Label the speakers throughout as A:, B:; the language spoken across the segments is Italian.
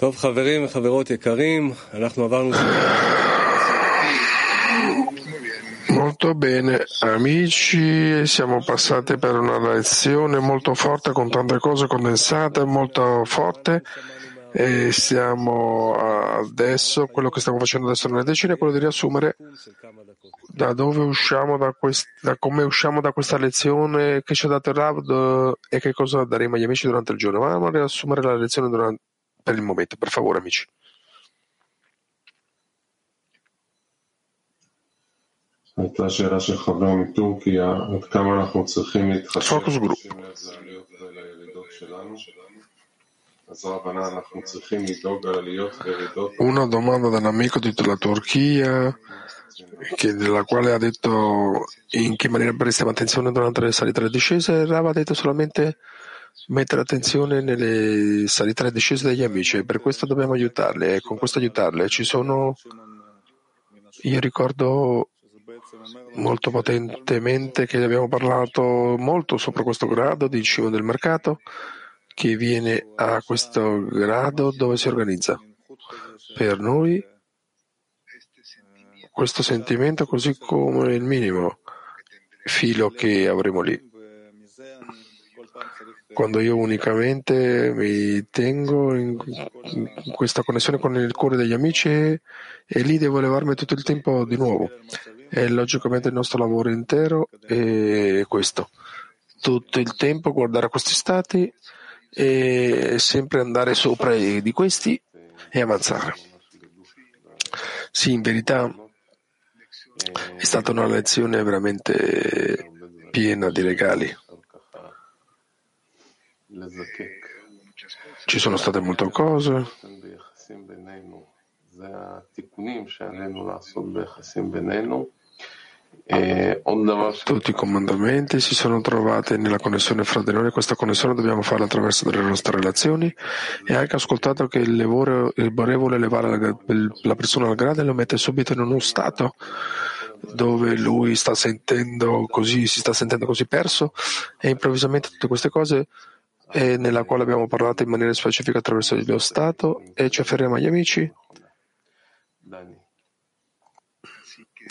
A: טוב, חברים וחברות יקרים, אנחנו עברנו...
B: Molto bene, amici, siamo passati per una lezione molto forte con tante cose condensate, molto forte e stiamo adesso, quello che stiamo facendo adesso nelle decine è quello di riassumere da dove usciamo, da, quest, da come usciamo da questa lezione, che ci ha dato il Rav e che cosa daremo agli amici durante il giorno. Vamos a riassumere la lezione durante, per il momento, per favore amici. Focus group. Una domanda amico della Turchia, della quale ha detto in che maniera prestiamo attenzione durante le salite e le discese. Rava ha detto solamente mettere attenzione nelle salite e discese degli amici e per questo dobbiamo aiutarli e con questo aiutarli ci sono io ricordo molto potentemente che abbiamo parlato molto sopra questo grado di cima del mercato che viene a questo grado dove si organizza. Per noi questo sentimento così come il minimo filo che avremo lì. Quando io unicamente mi tengo in questa connessione con il cuore degli amici e, e lì devo elevarmi tutto il tempo di nuovo. E logicamente il nostro lavoro intero è questo. Tutto il tempo guardare a questi stati e sempre andare sopra di questi e avanzare. Sì, in verità è stata una lezione veramente piena di regali. Ci sono state molte cose. Tutti i comandamenti si sono trovati nella connessione fra di noi, e questa connessione dobbiamo farla attraverso delle nostre relazioni. E anche ascoltato che il, levore, il vuole elevare la, la persona al grado e lo mette subito in uno stato dove lui sta sentendo così, si sta sentendo così perso. E improvvisamente tutte queste cose e nella quale abbiamo parlato in maniera specifica attraverso lo Stato e ci afferriamo agli amici,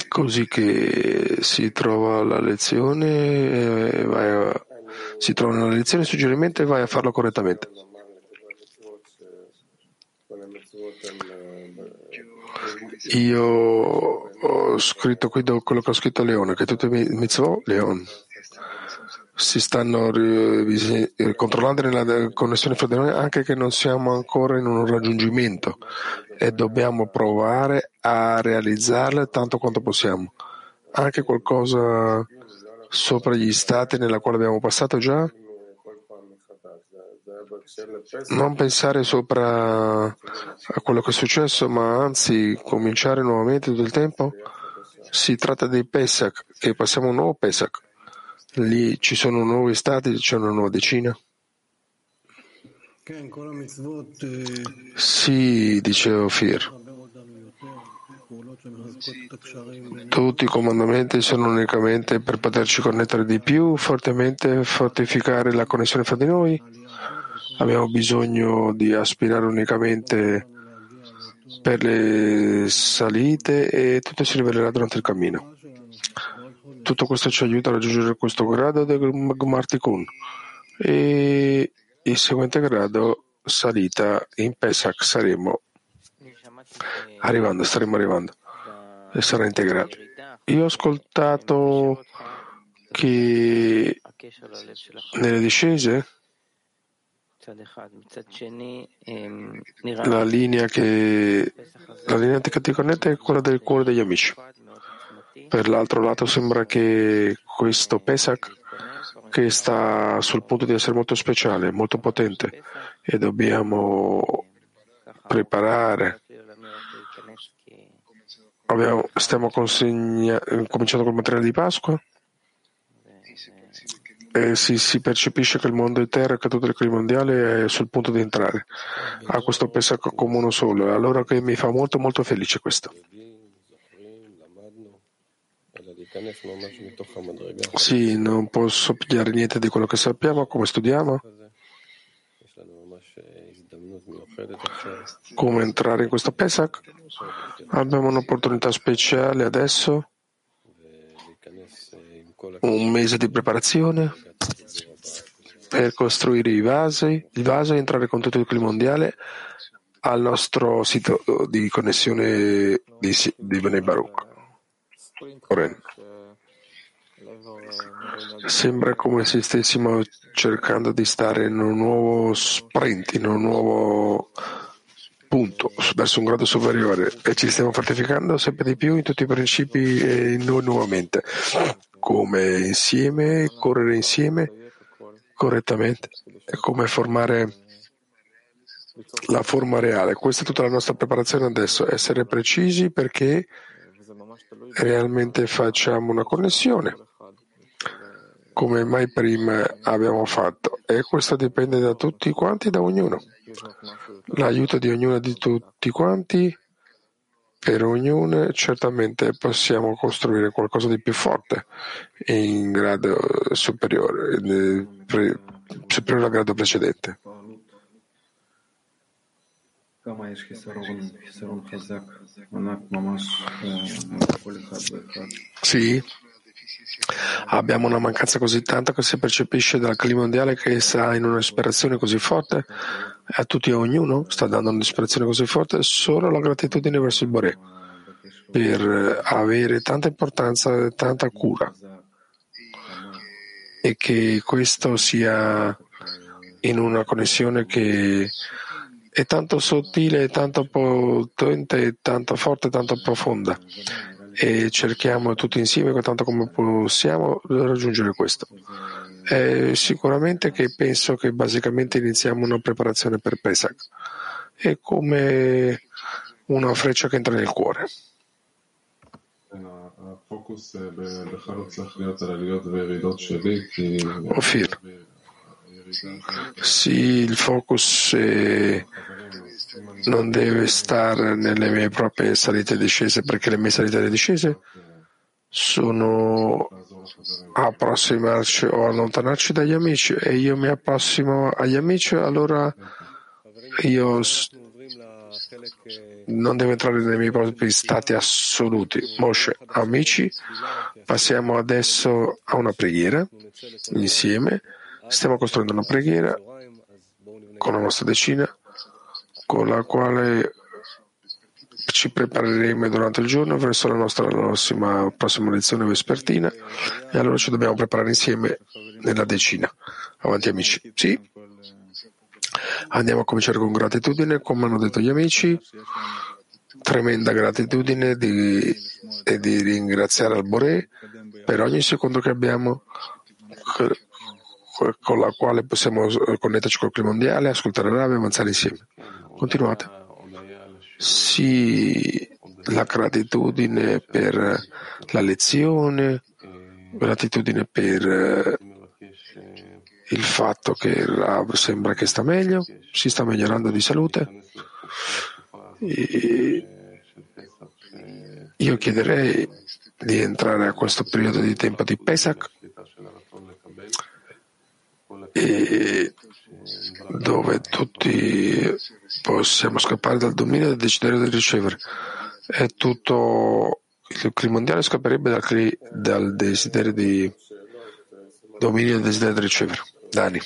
B: così che si trova la lezione, a, si trova nella lezione, suggerimento e vai a farlo correttamente. Io ho scritto qui quello che ho scritto a Leone, che tutti i mitzvot, Leone si stanno controllando nella connessione fra di noi anche che non siamo ancora in un raggiungimento e dobbiamo provare a realizzarle tanto quanto possiamo. Anche qualcosa sopra gli stati nella quale abbiamo passato già? Non pensare sopra a quello che è successo, ma anzi cominciare nuovamente tutto il tempo? Si tratta dei Pesach, che passiamo un nuovo Pesach. Lì ci sono nuovi stati, c'è una nuova decina? Sì, dice Ofir. Tutti i comandamenti sono unicamente per poterci connettere di più, fortemente fortificare la connessione fra di noi. Abbiamo bisogno di aspirare unicamente per le salite e tutto si rivelerà durante il cammino. Tutto questo ci aiuta a raggiungere questo grado del Gmar Tikkun. E il seguente grado, salita, in Pesach saremo arrivando, staremo arrivando e sarà integrato. Io ho ascoltato che nelle discese la linea che la linea che ti connette è quella del cuore degli amici. Per l'altro lato sembra che questo Pesach che sta sul punto di essere molto speciale, molto potente e dobbiamo preparare. Abbiamo- stiamo consegna- cominciando col materiale di Pasqua e si, si percepisce che il mondo intero che tutto il clima mondiale è sul punto di entrare a questo Pesach come uno solo. Allora che mi fa molto molto felice questo. Sì, non posso pigliare niente di quello che sappiamo, come studiamo. come entrare in questo Pesach. Abbiamo un'opportunità speciale adesso, un mese di preparazione per costruire i vasi, il vaso e entrare con tutto il clima mondiale al nostro sito di connessione di, di Baruch. Oren. Sembra come se stessimo cercando di stare in un nuovo sprint, in un nuovo punto, verso un grado superiore e ci stiamo fortificando sempre di più in tutti i principi e in noi nuovamente, come insieme, correre insieme correttamente e come formare la forma reale. Questa è tutta la nostra preparazione adesso, essere precisi perché realmente facciamo una connessione come mai prima abbiamo fatto e questo dipende da tutti quanti, da ognuno. L'aiuto di ognuno di tutti quanti, per ognuno certamente possiamo costruire qualcosa di più forte in grado superiore, superiore al grado precedente. Sì, abbiamo una mancanza così tanta che si percepisce dal clima mondiale che sta in un'ispirazione così forte. A tutti e a ognuno sta dando un'ispirazione così forte solo la gratitudine verso il Boré per avere tanta importanza e tanta cura. E che questo sia in una connessione che è tanto sottile, tanto potente, tanto forte, tanto profonda e cerchiamo tutti insieme, tanto come possiamo, di raggiungere questo. E sicuramente che penso che basicamente iniziamo una preparazione per Pesach. È come una freccia che entra nel cuore. Ofir. Sì, il focus è... non deve stare nelle mie proprie salite e discese, perché le mie salite e discese sono approssimarci o allontanarci dagli amici e io mi approssimo agli amici, allora io non devo entrare nei miei propri stati assoluti. Moshe, amici, passiamo adesso a una preghiera insieme Stiamo costruendo una preghiera con la nostra decina, con la quale ci prepareremo durante il giorno verso la nostra prossima, prossima lezione vespertina e allora ci dobbiamo preparare insieme nella decina. Avanti amici. Sì. Andiamo a cominciare con gratitudine, come hanno detto gli amici, tremenda gratitudine di, e di ringraziare al Boré per ogni secondo che abbiamo con la quale possiamo eh, connetterci col clima mondiale, ascoltare Rav e avanzare insieme. Continuate. Sì, la gratitudine per la lezione, gratitudine per eh, il fatto che Rav sembra che sta meglio, si sta migliorando di salute. E io chiederei di entrare a questo periodo di tempo di Pesach e dove tutti possiamo scappare dal dominio del desiderio di ricevere. E tutto il clima mondiale scapperebbe dal, dal desiderio di dominio del desiderio di ricevere. Dani.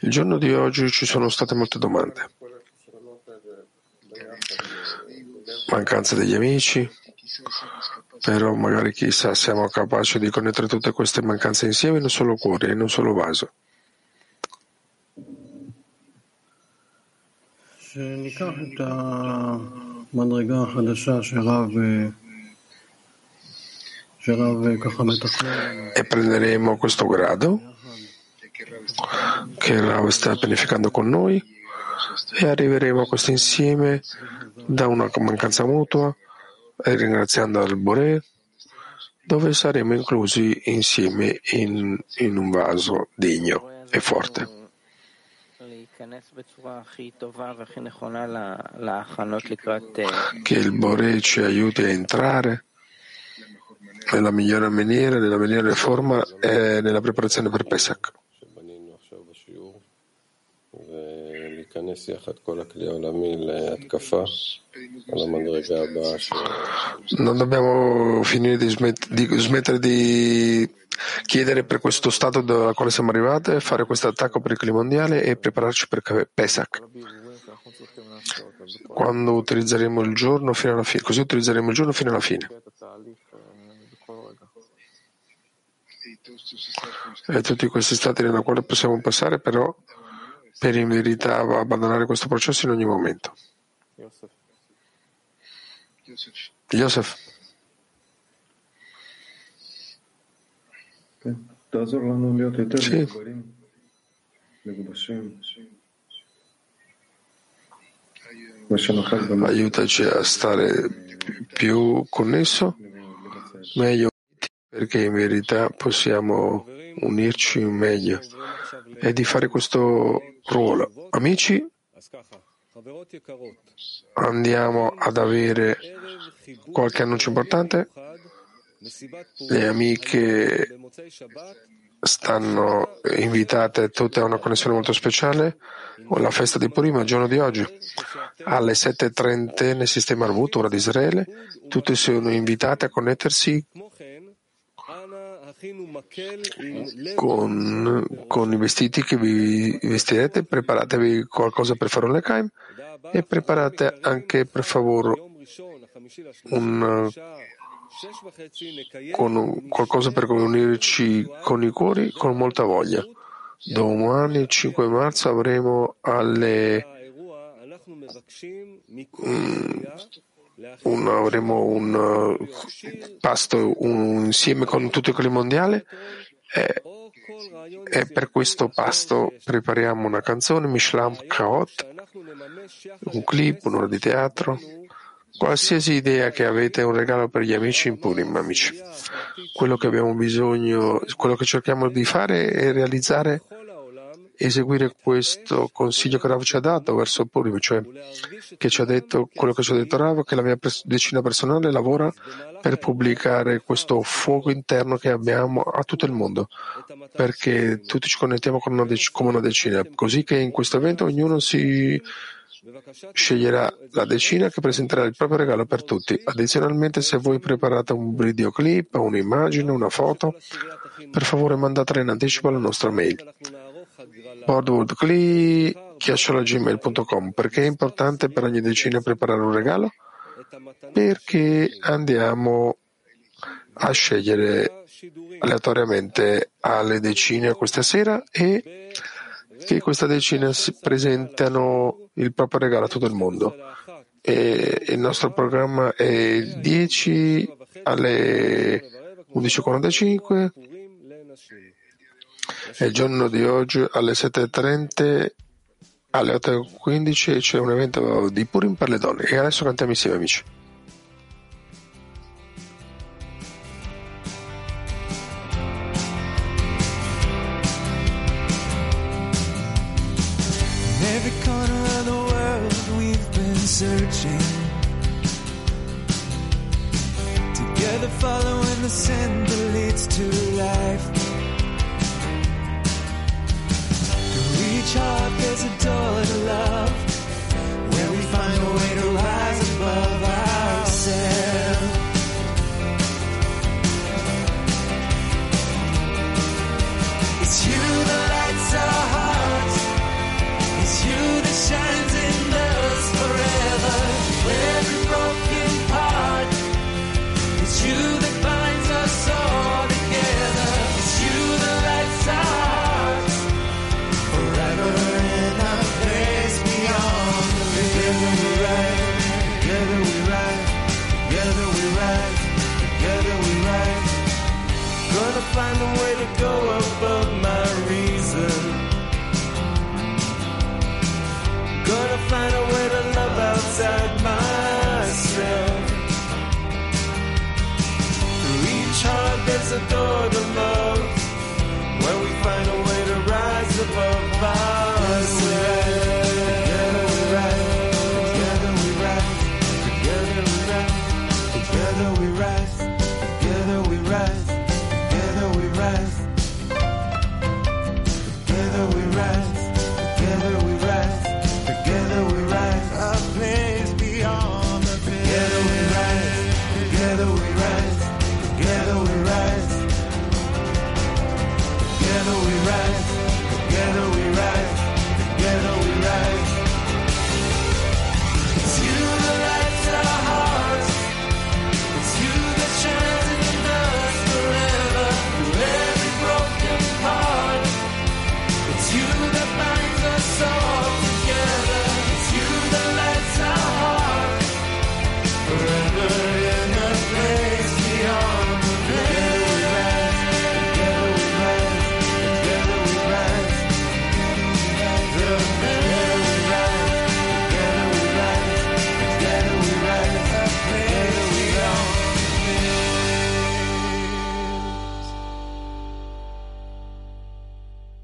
B: Il giorno di oggi ci sono state molte domande. Mancanza degli amici, però magari chissà siamo capaci di connettere tutte queste mancanze insieme in un solo cuore, in un solo vaso. E prenderemo questo grado che Rav sta pianificando con noi e arriveremo a questo insieme da una mancanza mutua ringraziando al Boré, dove saremo inclusi insieme in, in un vaso degno e forte. Che il Boré ci aiuti a entrare nella migliore maniera, nella migliore forma e nella preparazione per Pesach.
C: לכנס יחד כל הכלי העולמי להתקפה על המדרגה הבאה ש...
B: Non dobbiamo finire di, smet- di smettere di chiedere per questo stato al quale siamo arrivati, fare questo attacco per il clima mondiale e prepararci per Pesach. Quando utilizzeremo il giorno fino alla fine, così utilizzeremo il giorno fino alla fine. E tutti questi stati nella quale possiamo passare, però, per in verità abbandonare questo processo in ogni momento. Yosef. Sì. Aiutaci a stare più connesso, meglio perché in verità possiamo unirci meglio e di fare questo ruolo. Amici, andiamo ad avere qualche annuncio importante. Le amiche stanno invitate tutte a una connessione molto speciale la festa di Purim, il giorno di oggi, alle 7.30 nel sistema Arvut, ora di Israele. Tutte sono invitate a connettersi
A: eh,
B: con, con i vestiti che vi vestirete, preparatevi qualcosa per fare un lekaim e preparate anche per favore un,
A: eh,
B: con qualcosa per comunirci con i cuori con molta voglia. Domani 5 marzo avremo alle un, avremo un eh, pasto un, insieme con tutto quello mondiale e, e, per questo pasto prepariamo una canzone, Mishlam Kaot, un clip, un'ora di teatro. Qualsiasi idea che avete un regalo per gli amici in Purim, amici. Quello che abbiamo bisogno, quello che cerchiamo di fare è realizzare eseguire questo consiglio che Rav ci ha dato verso Purim, cioè che ci ha detto quello che ci ha detto Rav, che la mia decina personale lavora per pubblicare questo fuoco interno che abbiamo a tutto il mondo, perché tutti ci connettiamo con una dec- come una decina, così che in questo evento ognuno si sceglierà la decina che presenterà il proprio regalo per tutti. Addizionalmente, se voi preparate un videoclip, un'immagine, una foto, per favore mandatela in anticipo alla nostra mail boardwoodcli.gmail.com Perché è importante per ogni decina preparare un regalo? Perché andiamo a scegliere aleatoriamente alle decine questa sera e che questa decina si presentano il proprio regalo a tutto il mondo. E il nostro programma è il 10 alle 11.45 il giorno di oggi alle 7.30 alle 8.15 c'è un evento di Purim per le donne. E adesso cantiamo insieme, amici.
D: Searching Together following the sin that leads to life each heart there's a door to love. Where we find a way to rise find a way to go above my reason. Gonna find a way to love outside myself. Through each heart there's a door to